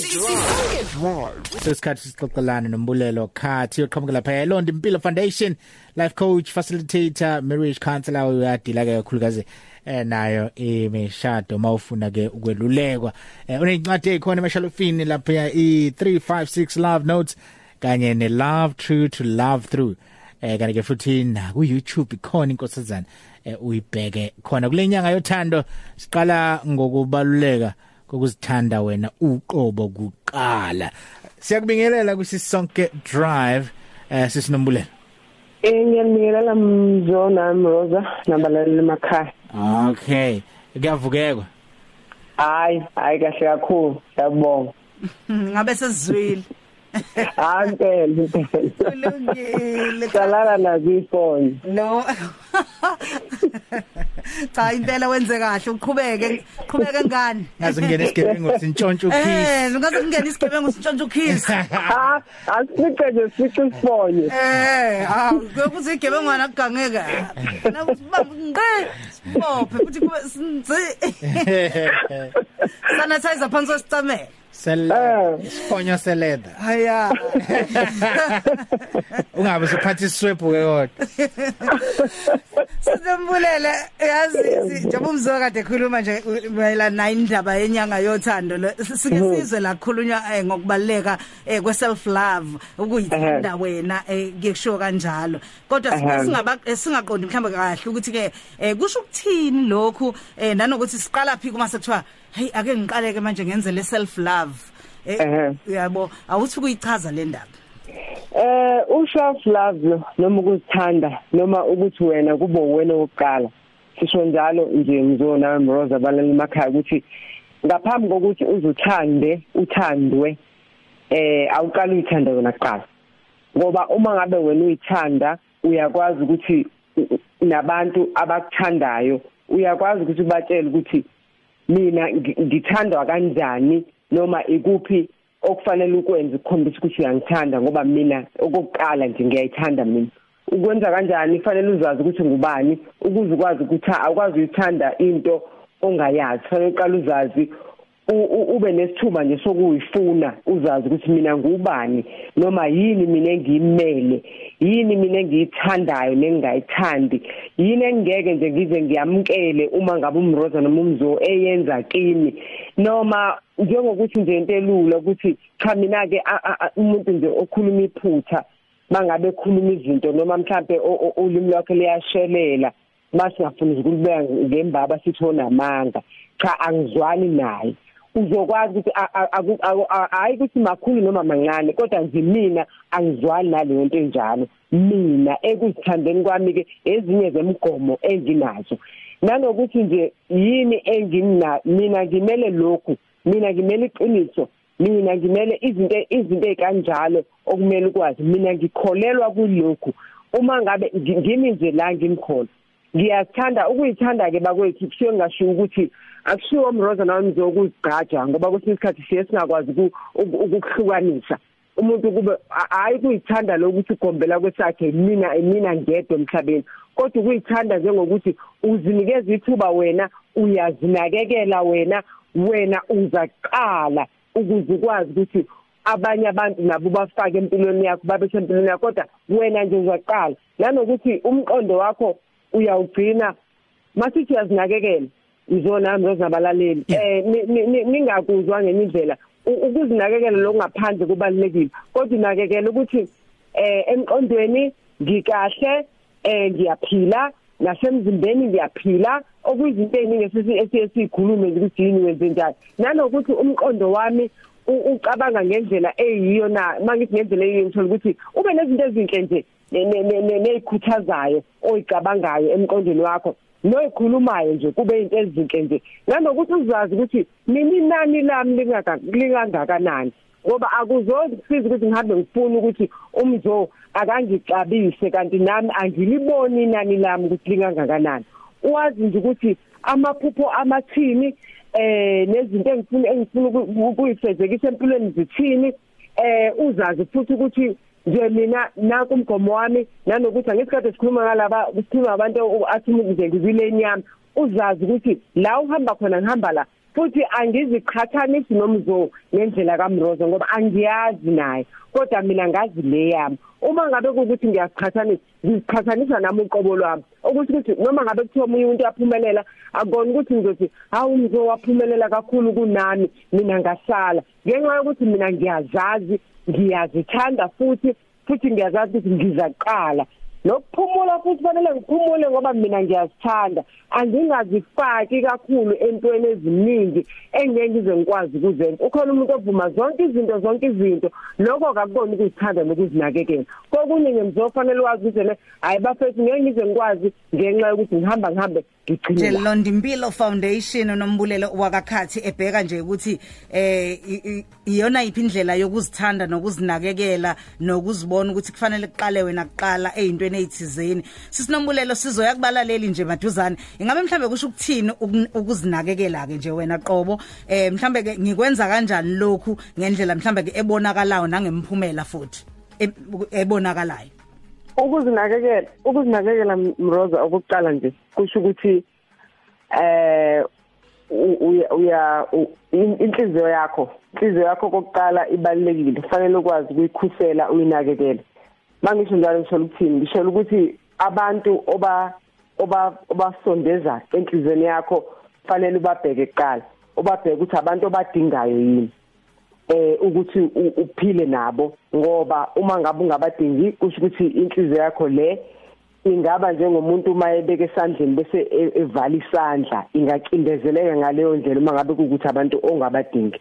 sisonke drive sesikhathi sixoxelana nombulelo khathi yoqhamuka lapha. eLondo Impilo Foundation. Life coach facilitator marriage counselor uyadila ke kakhulukazi eh nayo imishado mawufuna ke ukwelulekwa. Eh unezincwadi ezikhona emashalofini lapha i356 love notes kanye ne love true to love through. Eh kanti ke futhi na ku YouTube ikhona inkosazana eh uyibheke khona. Kulenyanga yothando siqala ngokubaluleka kokuzithanda wena uqobo kuqala siyakubingelela kusisonke drive eh sisinombulela Eh ngiyamnikelela mzona Rosa nabalali emakhaya. okay kuyavukeka Hayi, hayi kahle kakhulu. Ngiyabonga. ngabe sesizwile Hayi impela impela. kulungile Salala nazo ifoni. no. Cha impela wenze kahle uqhubeke qhubeke ngani ngaze ngene isigebengu sintshontshe eh ukhisi ngaze kungena isigebengu sintshontshe ukhisi Ha, asifice nje sifice ifoni. eh ah kuthi igebengwana kugangeka nakuthi bamba ngqe sibophe futhi kube sinzi sanitizer phansi kwesicamela sel Eh. isifonyo seleda haya ungabe usuphatha iswebhu ke kodwa Sizombulele yazi njengoba umzo kade ekhuluma nje mayelana nayo indaba yenyanga yothando lo sike sizwe la khulunywa eh, ngokubaleka eh, kwe self love ukuyithanda wena eh, ngikusho kanjalo. Kodwa sike Ehhe. singaba eh, singaqondi mhlawumbe kahle ukuthi ke eh, kusho ukuthini lokhu eh, nanokuthi siqala phi kuma sekuthiwa hey ake ngiqaleke manje ngenze le self love Ehhe. eh yabo awuthi kuyichaza le ndaba Eh uself love lo noma ukuzithanda noma ukuthi wena kube wena oqala. Sisho njalo nje mzona Rosa balali emakhaya ukuthi ngaphambi kokuthi uzuthande uthandwe eh awuqala uyithanda wena kuqala. ngoba uma ngabe wena uyithanda uyakwazi ukuthi u- u- nabantu abakuthandayo uyakwazi ukuthi ubatshele ukuthi mina ngi- ngithandwa kanjani noma ikuphi okufanele ukwenza ukukhombisa ukuthi uyangithanda ngoba mina okokuqala nje ngiyayithanda mina. Ukwenza kanjani? Kufanele uzazi ukuthi ngubani ukuze ukwazi ukuthi awukwazi uyithanda into ongayazi. Fanele uqala uzazi u- u- ube nesithuba nje sokuyifuna uzazi ukuthi mina ngubani noma yini mina engiyimele yini mina engiyithandayo nengayithandi yini engeke nje ngize ngiyamkele uma ngabe umroza noma umzo eyenza kimi. Noma njengokuthi nje into elula ukuthi cha mina ke umuntu nje okhuluma iphutha mangabe ekhuluma izinto noma mhlambe ulimi lwakhe liyashelela masingafuni ukulibeka ngembaba sithi onamanga cha angizwani naye. Uzokwazi ukuthi a- a- aku- aku- a- hayi ukuthi makhulu noma mancane kodwa nje mina angizwani naleyo nto enjalo. Mina ekuzithandeni kwami ke ezinye zemgomo enginazo. Nanokuthi nje yini engimna mina ngimele lokhu mina ngimele iqiniso mina ngimele izinto izinto ezikanjalo okumele ukwazi mina ngikholelwa kulokhu. Uma ngabe ngi- ngimi nje la ngimkhona ngiyathanda ukuyithanda ke bakwethu kushiwo ngasho ukuthi akushiwo umroza nawe mzokuzigqaja ngoba kwesinye isikhathi siye singakwazi uku- uku- ukukuhlukanisa umuntu kube a- hayi kuyithanda lokuthi ugombela kwesakhe mina mina ngedwa emhlabeni. Kodwa ukuyithanda njengokuthi uzinikeza ithuba wena uyazinakekela wena wena uzaqala ukuze ukwazi ukuthi abanye abantu nabo bafake empilweni yakho babe sempilweni yakho. Kodwa wena nje uzaqala. Nanokuthi umqondo wakho uyawugcina masithi uyazinakekela. Izona mrozabalaleli eh ni- ni- ni- ningakuzwa ngenye indlela U- ukuzinakekela lokungaphandle kubalekile kodwa unakekela ukuthi eh emqondweni ngikahle eh ngiyaphila. Nasemzimbeni ngiyaphila. Okuyizinto eziningi esiye sikhulume ukuthi yini wenze njani. Nanokuthi umqondo wami u- ucabanga ngendlela eyiyo na. Mangithi ngendlela eyiyo ngithola ukuthi ube nezinto ezinhle nje ne- ne- ne- ne- nezikhuthazayo oyicabangayo emqondweni wakho. Noyikhulumayo nje kube into ezinhle nje. Nanokuthi uzazi ukuthi mina inani lami lingaka lingangakanani ngoba akuzosiza ukuthi ngihambe ngifuna ukuthi umzo akangixabise kanti nami angiliboni inani lami ukuthi lingangakanani. Uwazi nje ukuthi amaphupho amathini eh nezinto engifuna engifuna uku- ukuyifezekisa empilweni zithini eh uzazi futhi ukuthi nje mina naku umgomo wami nanokuthi angisikade sikhuluma ngalaba sikhuluma abantu athi nje ngizile inyama uzazi ukuthi la uhamba khona ngihamba la futhi angiziqhathanisi nomzo ngendlela kaMrozo ngoba angiyazi naye kodwa mina ngazi le yami. Uma ngabe ukuthi ngiyaqhathanisa ngiziqhathanisa nami uqobo lwami. Ukuthi ukuthi noma ngabe kuthiwa umunye umuntu yaphumelela akubona ukuthi ngizothi hawu umzo waphumelela kakhulu kunami mina ngasala ngenxa yokuthi mina ngiyazazi ngiyazithanda futhi futhi ngiyazazi ukuthi ngizaqala. Nokuphumula futhi fanele ngiphumule ngoba mina ngiyazithanda. Angingazifaki kakhulu entweni eziningi engeke ngize ngikwazi ukuzenza ukhona umuntu ovuma zonke izinto zonke izinto. Lokho akubona ukuzithanda nokuzinakekela. Kokunye ngemzofanele wazi ukuthi ne hayi bafethu ngeke ngize ngikwazi ngenxa yokuthi ngihamba ngihambe nje Londimpilo Foundation unombulelo wakakhathi ebheka nje ukuthi eh iyona iphi indlela yokuzithanda nokuzinakekela nokuzibona ukuthi kufanele kuqale wena kuqala ezintweni ezithizeni sisinombulelo sizoya kubalaleli nje maduzane. Ingabe mhlambe kusho ukuthini ukuzinakekela ke nje wena qobo? Eh mhlambe ke ngikwenza kanjani lokhu ngendlela mhlambe ke ebonakalayo nangemphumela futhi ebonakalayo? Ukuzinakekela ukuzinakekela mroza okuqala nje kusho ukuthi eh uya inhliziyo yakho inhliziyo yakho kokuqala ibalekile kufanele ukwazi ukuyikhusela uyinakekele. Mangisho njalo ngisho ukuthini? Ngisho ukuthi abantu oba oba obasondeza enhlizweni yakho kufanele ubabheke kuqala ubabheke ukuthi abantu obadingayo yini. Eh ukuthi uphile nabo ngoba uma ngabe ungabadingi kusho ukuthi inhliziyo yakho le ingaba njengomuntu uma ebeke esandleni bese e- evala isandla ingacindezeleka ngaleyo ndlela uma ngabe kukuthi abantu ongabadingi.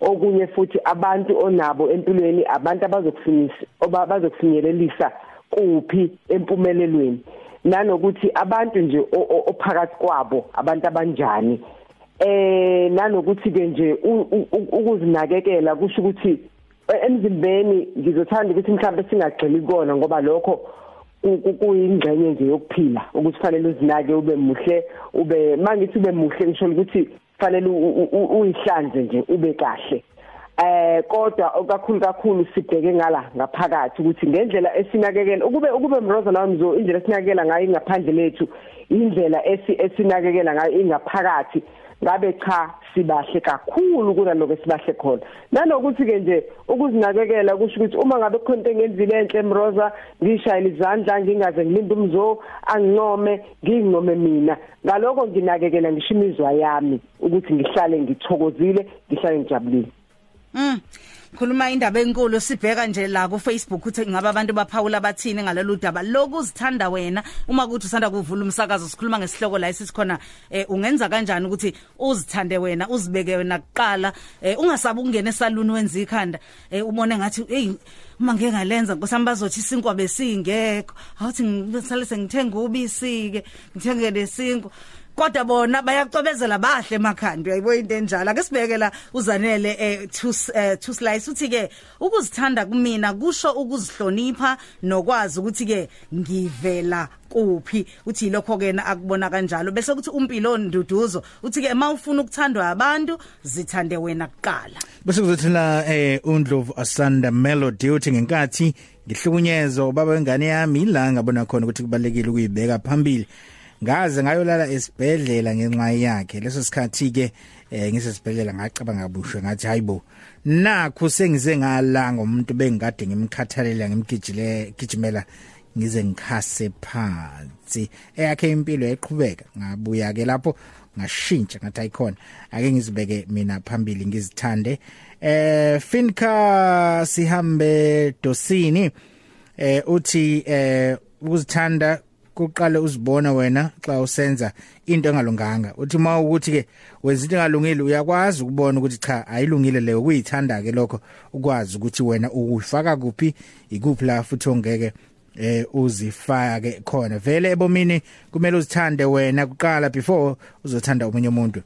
Okunye futhi abantu onabo empilweni abantu abazokufinisa bazokufinyelelisa kuphi empumelelweni. Nanokuthi abantu nje ophakathi kwabo abantu abanjani eh nanokuthi ke nje ukuzinakekela kusho ukuthi e- emzimbeni ngizothanda ukuthi mhlawumbe singagxili kona ngoba lokho ku- ku- kuyingxenye nje yokuphila. Ukuthi fanele uzinake ube muhle ube mangithi ube muhle ngisho ukuthi fanele uyihlanze nje ube kahle. Eh kodwa okakhulu kakhulu sibheke ngala ngaphakathi ukuthi ngendlela esinakekela ukube ukube mroza nawe mzo indlela esinakekela ngayo ingaphandle lethu indlela esi esinakekela ngayo ingaphakathi ngabe cha sibahle kakhulu kunaloko sibahle khona. Nanokuthi ke nje ukuzinakekela kusho ukuthi uma ngabe khona into engenzile enhle mroza ngishayela izandla ngingaze ngilinde umzo angincome nginginome mina. Ngaloko nginakekela ngisho imizwa yami ukuthi ngihlale ngithokozile ngihlale ngijabulile. Mm. Khuluma indaba enkulu sibheka nje la ku Facebook uthi ngabe abantu baphawula bathini ngalolu daba. Lokuzithanda wena uma kuthi usanda kuvula umsakazo sikhuluma ngesihloko la esikhona eh ungenza kanjani ukuthi uzithande wena uzibeke wena kuqala eh ungasabi ukungena esaluni wenza ikhanda? Eh ubone ngathi hey uma ngeke ngalenza nkosami bazothi isinkwa besingekho. Awuthi ngisale sengithenga ubisi ke ngithenge lesinkwa kodwa bona bayacobezela bahle emakhanda. Uyayibo into enjalo. Ake sibeke la uzanele eh two eh, two slice. Uthi ke ukuzithanda kumina kusho ukuzihlonipha nokwazi ukuthi ke ngivela kuphi. Uthi lokho kena akubona kanjalo. Bese kuthi umpilo nduduzo uthi ke mawufuna ukuthandwa abantu zithande wena kuqala. Bese kuzothi la eh undlovu asanda melody uthi ngenkathi ngihlukunyezo ubaba wengane yami la ngabona khona ukuthi kubalekile ukuyibeka phambili. Ngaze ngayolala esibhedlela ngenxa yakhe. Leso sikhathi ke eh ngisesibhedlela ngacabanga kabushwe ngathi hayibo nakho sengize ngala ngomuntu bengikade ngimkhathalela ngimgijile gijimela ngize ngikhase phansi. Eyakhe impilo eqhubeka ngabuya ke lapho ngashintsha ngathi ayikhona ake ngizibeke mina phambili ngizithande. Eh finca sihambe dosini eh uthi eh ukuzithanda kuqale uzibona wena xa usenza into engalunganga. Uthi uma ukuthi ke wenza into engalungile uyakwazi ukubona ukuthi cha ayilungile leyo kuyithanda ke lokho ukwazi ukuthi wena ukufaka kuphi ikuphi la futhi ongeke eh uzifake khona. Vele ebomini kumele uzithande wena kuqala before uzothanda umunye umuntu.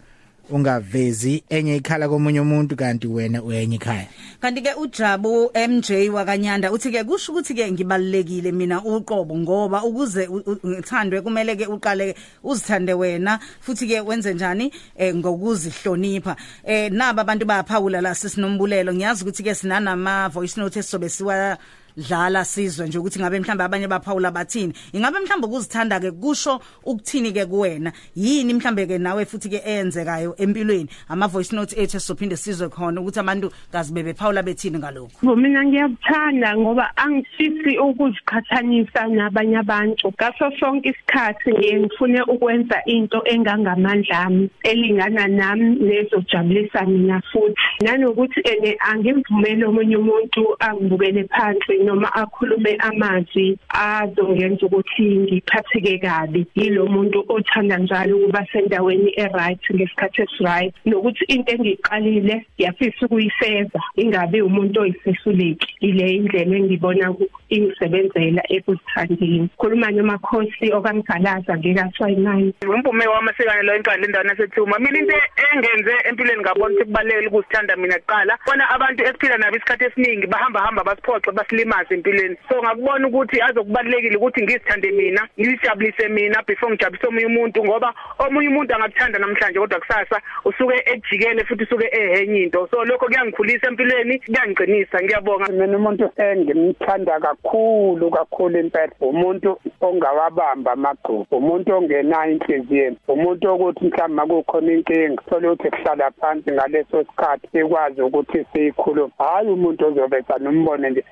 Ungavezi enye ikhala komunye umuntu kanti wena uyenye ikhaya. Kanti ke uJabu MJ wakanyanda uthi ke kusho ukuthi ke ngibalekile mina uqobo ngoba ukuze u- u- ngithandwe kumele ke uqale uzithande wena futhi ke wenze njani? Eh, ngokuzihlonipha. Eh naba abantu bayaphawula la sisinombulelo ngiyazi ukuthi ke sinanama voice note esizobe siwa dlala sizwe nje ukuthi ngabe mhlawumbe abanye baphawula bathini. Ingabe mhlawumbe ukuzithanda ke kusho ukuthini ke kuwena? Yini mhlawumbe ke nawe futhi ke eyenzekayo empilweni? Ama voice note ethu sophinde sizwe khona ukuthi abantu kazi bebephawula bethini ngalokho mina ngiyabuthanda ngoba angifisi ukuziqhathanisa nabanye abantu. Ngaso sonke isikhathi ngiye ngifune ukwenza into engangamandla ami elingana nami nezojabulisa mina futhi. Nanokuthi ene angimvumeli omunye umuntu angibukele phansi. Noma akhulume amazwi azongenza ukuthi ngiphatheke kabi yilo muntu othanda njalo ukuba sendaweni eright ngesikhathi esiright. Nokuthi into engiqalile ngiyafisa ukuyifeza ingabe umuntu oyisesuleki ile indlela engibona ingisebenzela ekuzithandeni. Khuluma nomakhosi okangigalaza ngekaswayimani umpume wamasikane lo enqala endaweni yaseThuma mina into engenze empilweni ngabona ukuthi kubalekile ukuzithanda mina kuqala bona abantu esiphila nabo isikhathi esiningi bahamba hamba basiphoxe basilimaze empilweni. So ngakubona ukuthi azokubalekile ukuthi ngizithande mina ngizijabulise mina before ngijabulise omunye umuntu ngoba omunye umuntu angakuthanda namhlanje kodwa kusasa usuke ejikele futhi usuke ehenye into. So lokho kuyangikhulisa empilweni kuyangiqinisa ngiyabonga. Mina umuntu engimthanda kakhulu kakhulu impela umuntu ongawabamba amagrupu umuntu ongenayo inhliziyo umuntu ukuthi mhlawumbe makukhona inkinga thole ukuthi kuhlala phansi ngaleso sikhathi sikwazi ukuthi siyikhulume hayi umuntu ozobesa nombone nje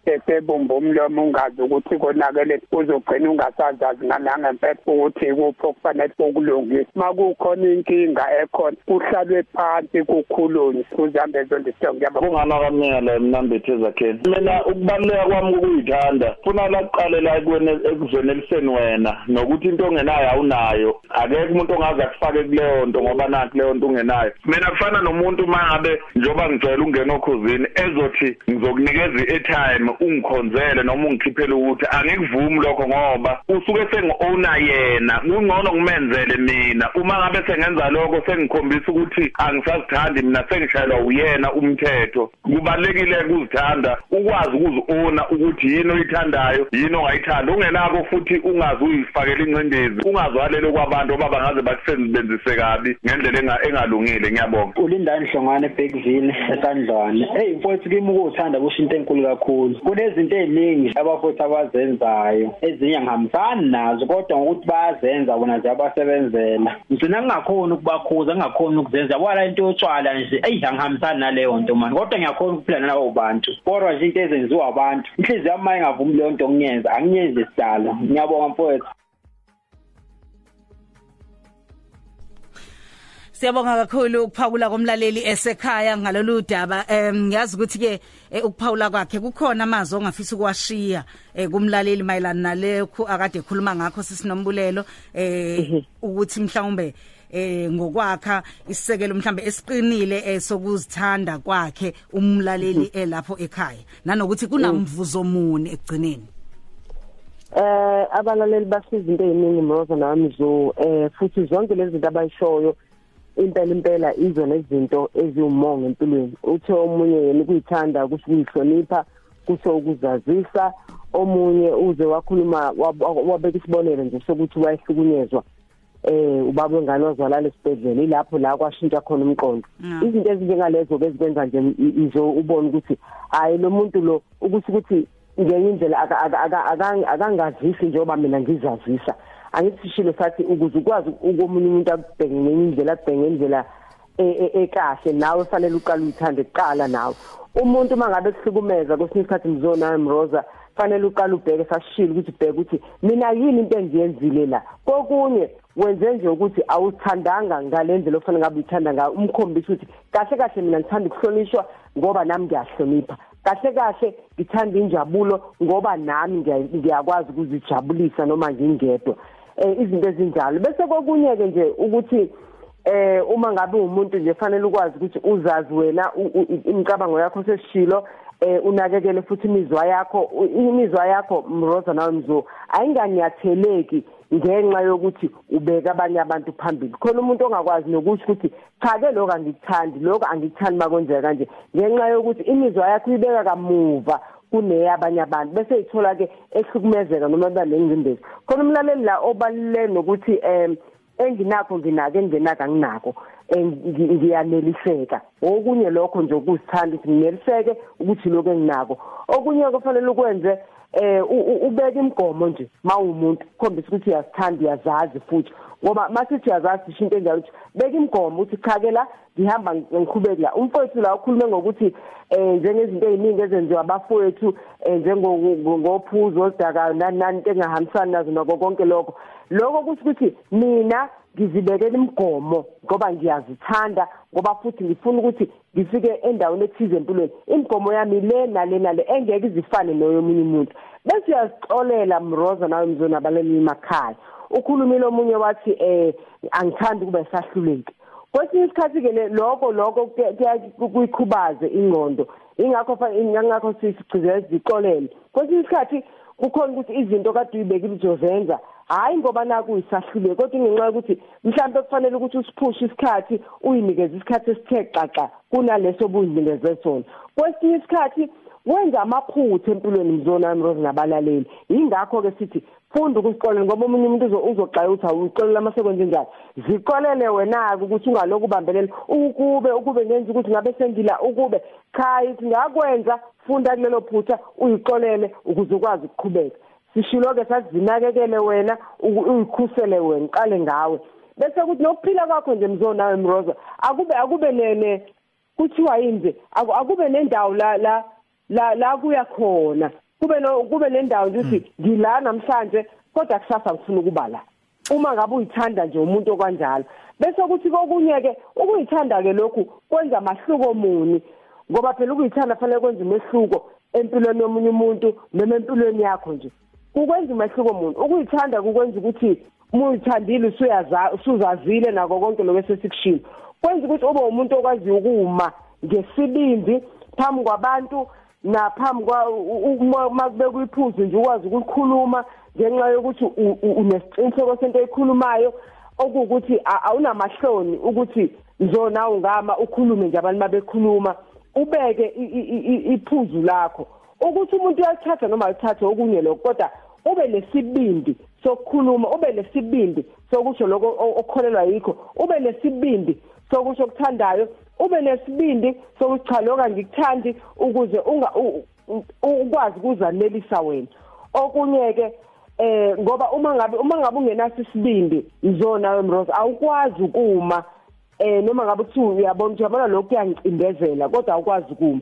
esebumba umlomo ungazi ukuthi konakele uzogcina ungasazazi nangempela ukuthi ikuphi okufanele ukulungisa makukhona inkinga ekhona kuhlalwe phansi kukhulunywe kuzambe zonke ngiyabonga. Kungana kamina la mnambethe zakheni. Mina ukubaluleka kwami ukuyithanda funa la kuqale la kuwena ekuzweneliseni wena nokuthi into ongenayo awunayo. Akekho umuntu ongaze akufake kuleyo nto ngoba nakho leyo nto ungenayo. Mina kufana nomuntu mangabe njoba ngijwayele ungena okhuzini ezothi ngizokunikeza i-airtime ungikhonzele noma ungikhiphele ukuthi angikuvumi lokho ngoba usuke sengi-owner yena. Kungcono ngimenzele mina. Uma ngabe sengenza lokho sengikhombisa ukuthi angisazithandi mina sengishayelwa uyena umthetho. Kubalekile ukuzithanda ukwazi ukuzi-owner ukuthi yini oyithandayo yini ongayithanda ungenako futhi ungazi uyifakela ingcindezi ungazwalele kwabantu oba bangaze bakusebenzise kabi ngendlela engalungile. Ngiyabonga. Ulindani hlongane eBackville esandlwane. Hey mfowethu kimi ukuthanda kusho into enkulu kakhulu. Kunezinto eziningi abafowethu abazenzayo ezinye ngihambisani nazo kodwa ngokuthi bayazenza bona ziyabasebenzela ngigcina ngingakhona ukubakhuza ngingakhona ukuzenza. Yabona le nto yotshwala nje eyi angihambisani naleyo nto mani kodwa ngiyakhona ukuphila nalabo bantu. Kodwa nje into ezenziwa abantu inhliziyo yami ingavumi leyo nto ngiyenza angiyenzi sidala. Ngiyabonga mfowethu. Siyabonga kakhulu ukuphawula komlaleli esekhaya ngalolu daba. Em ngiyazi ukuthi ke ukuphawula kwakhe kukhona amazwi ongafisa ukuwashiya kumlaleli mayelana nalekho akade ekhuluma ngakho sisinombulelo eh ukuthi mhlawumbe eh ngokwakha isisekelo mhlambe esiqinile sokuzithanda kwakhe umlaleli elapho ekhaya. Nanokuthi kunamvuzo muni ekugcineni? Eh abalaleli basiza into eziningi Mroza namzo eh futhi zonke lezi zinto abayishoyo impela impela izona izinto eziwumongo empilweni. Uthe omunye yena ukuyithanda kusho ukuyihlonipha kusho ukuzazisa. Omunye uze wakhuluma wabeka isibonelo nje sokuthi wayehlukunyezwa eh ubaba wengane wazalala esibhedlela ilapho la kwashintsha khona umqondo. Izinto ezinjengalezo bezikwenza nje izo ubone ukuthi hayi lo muntu lo ukuthi ukuthi ngenye indlela akangazisi njengoba mina ngizazisa. Angithi shilo sathi ukuze ukwazi ukomunye umuntu akubheke ngenye indlela akubheke indlela ekahle nawe fanele uqale uyithande kuqala nawe. Umuntu mangabe kuhlukumeza kwesinye isikhathi mzona Mroza fanele uqale ubheke sashilo ukuthi bheke ukuthi mina yini into engiyenzile la? Kokunye wenze nje ukuthi awuthandanga ngalendlela ofanele ngabe uthanda ngayo. Umkhombisa ukuthi kahle kahle mina ngithanda ukuhlonishwa ngoba nami ngiyahlonipha. Kahle kahle ngithanda injabulo ngoba nami ngiyakwazi ukuzijabulisa noma ngingedwa. eh izinto ezinjalo. Bese kokunye ke nje ukuthi eh uma ngabe umuntu nje fanele ukwazi ukuthi uzazi wena imicabango yakho sesishilo eh unakekele futhi imizwa yakho imizwa yakho mroza nawe mzo ayinganyatheleki ngenxa yokuthi ubeka abanye abantu phambili. Khona umuntu ongakwazi nokuthi ukuthi cha ke lokho angikuthandi lokho angikuthandi makwenzeka kanje. Ngenxa yokuthi imizwa yakho uyibeka kamuva kuneyabanye abantu. Bese ithola ke ehlukumezeka noma kuba nengcindezi. Khona umlaleli la obalule nokuthi em enginakho nginake enginaka nginako ngiyaneliseka. Okunye lokho nje ukuzithanda ukuthi ngineliseke ukuthi lokho enginako. Okunye kufanele ukwenze eh ubeka imigomo nje mawumuntu khombisa ukuthi uyasithanda uyazazi futhi. Ngoba masithi uyazazi isho into enjalo ukuthi beka imigomo uthi cha ke la ngihamba ngiqhubeke la umfowethu la ukhulume ngokuthi eh njengezinto eziningi ezenziwa abafowethu eh njengophuzo oludakayo nani nani into engahambisani nazo nako konke lokho. Lokho kusho ukuthi mina ngizibekela imigomo ngoba ngiyazithanda ngoba futhi ngifuna ukuthi ngifike endaweni ethize empilweni. Imigomo yami le nale nale engeke izifane noyomunye umuntu. Bese uyazixolela mroza nawe mzona abalemi emakhaya. Ukhulumile omunye wathi eh angithandi kube sahluleki kwesinye isikhathi ke lokho lokho kuyikhubaze ingqondo. Ingakho ingakho sigcizela izixolele kwesinye isikhathi kukhona ukuthi izinto kade uyibekile uzozenza hayi ngoba naku isahlule kodwa ingenxa yokuthi mhlawumbe kufanele ukuthi usiphushe isikhathi uyinikeze isikhathi esithe xaxa kunaleso obuyinikeze sona. Kwesinye isikhathi wenza amaphutha empilweni mzona wami Rose nabalaleli. Ingakho ke sithi funda ukuziqolela ngoba omunye umuntu uzoxaya ukuthi awuyiqolela amasekwenze njani ziqolele wena ukuthi ungaloku ubambelela ukube ukube ngenza ukuthi ngabe sengila ukube. Cha ngakwenza funda kulelo phutha uyiqolele ukuze ukwazi ukuqhubeka. Sishilo ke sazinakekele wena uyikhusele wena qale ngawe. Bese kuthi nokuphila kwakho nje mzo nawe mroza akube akube nene kuthiwa yini akube nendawo la la la la kuya khona. Kube no kube nendawo ukuthi ngila namhlanje kodwa kusasa ngifuna ukuba la uma ngabe uyithanda nje umuntu okwanjalo bese kuthi kokunye ke ukuyithanda ke lokhu kwenza mahluko muni. Ngoba phela ukuyithanda fanele kwenza umehluko empilweni yomunye umuntu noma empilweni yakho nje. Ukwenza umehluko muni. Ukuyithanda kukwenza ukuthi uma uyithandile usuyazile nako konke lokho esesikushilo. Kwenza ukuthi ube umuntu okwazi ukuma ngesibindi phambi kwabantu naphambi kwa uma kube kuyiphuzu nje ukwazi ukukhuluma ngenxa yokuthi unesiqiniseko sento eyikhulumayo okuwukuthi awunamahloni ukuthi nzona ungama ukhulume nje abantu mabekhuluma ubeke iphuzu lakho. Ukuthi umuntu uyalithatha noma alithathe okunye lokho kodwa ube nesibindi sokukhuluma ube nesibindi sokusho lokho okukholelwa yikho ube nesibindi sokusho okuthandayo ube nesibindi sokuthi cha lokho ngikuthandi ukuze unga ukwazi ukuzanelisa wena. Okunye ke eh ngoba uma ngabe uma ngabe ungenaso isibindi izona wemrose awukwazi ukuma. Eh noma ngabe kuthi uyabona uyabona lokho kuyangicindezela kodwa awukwazi ukuma.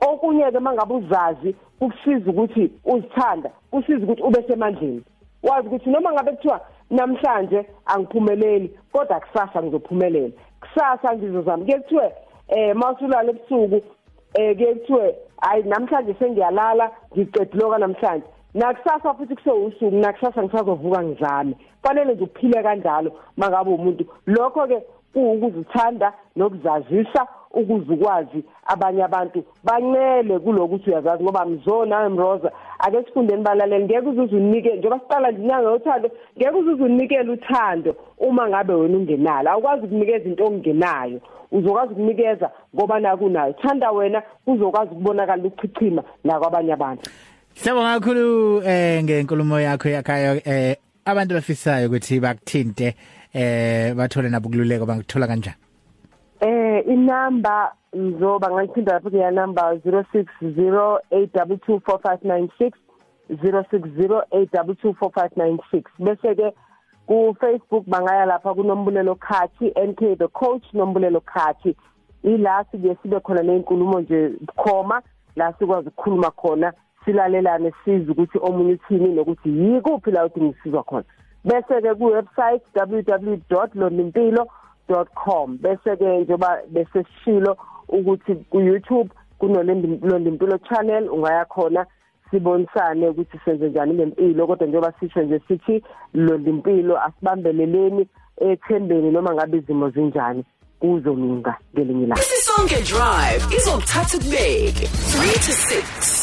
Okunye ke mangabe uzazi kukusiza ukuthi uzithanda kusiza ukuthi ube semandleni. Wazi ukuthi noma ngabe kuthiwa namhlanje angiphumeleli kodwa kusasa ngizophumelela. Kusasa ngizozama. Ke kuthiwe eh mawusulala ebusuku eh ke kuthiwe hayi namhlanje sengiyalala ngiqedile lokho namhlanje. Nakusasa futhi kusewusuku nakusasa ngisazovuka ngizame. Fanele nje uphile kanjalo mangabe umuntu. Lokho ke kuwukuzithanda nokuzazisa ukuze ukwazi abanye abantu bancele kulokuthi uyazazi ngoba mzona emroza ake sifundeni balaleli ngeke uzuze unike njengoba siqala nje inyanga yothando ngeke uzuze unikele uthando uma ngabe wena ungenalo. Awukwazi ukunikeza into ongenayo uzokwazi ukunikeza ngoba nakunayo. Thanda wena uzokwazi ukubonakala ukuchichima nakwabanye abantu. Siyabonga kakhulu eh ngenkulumo yakho yakhayo eh abantu bafisayo ukuthi bakuthinte eh bathole nabo kululeko bangithola kanjani? Eh inamba ngizoba ngayithinda lapho ke number 0608224596 0608224596 bese ke ku Facebook bangaya lapha kunombulelo khathi NK the coach nombulelo khathi. Ila sibe sibe khona nezinkulumo nje khoma la sikwazi ukukhuluma khona silalelane siza ukuthi omunye uthini nokuthi yikuphi la udingisizwa khona. Bese ke ku website www.londimpilo.com bese ke njoba bese sishilo ukuthi ku YouTube kunolondimpilo channel ungaya khona sibonisane ukuthi senze njani ngempilo. Kodwa njengoba sisho nje sithi londimpilo asibambeleleni ethembeni noma ngabe izimo zinjani kuzolinga ngelinye ilanga. Sisonke drive izokuthatha kubeke 3 to 6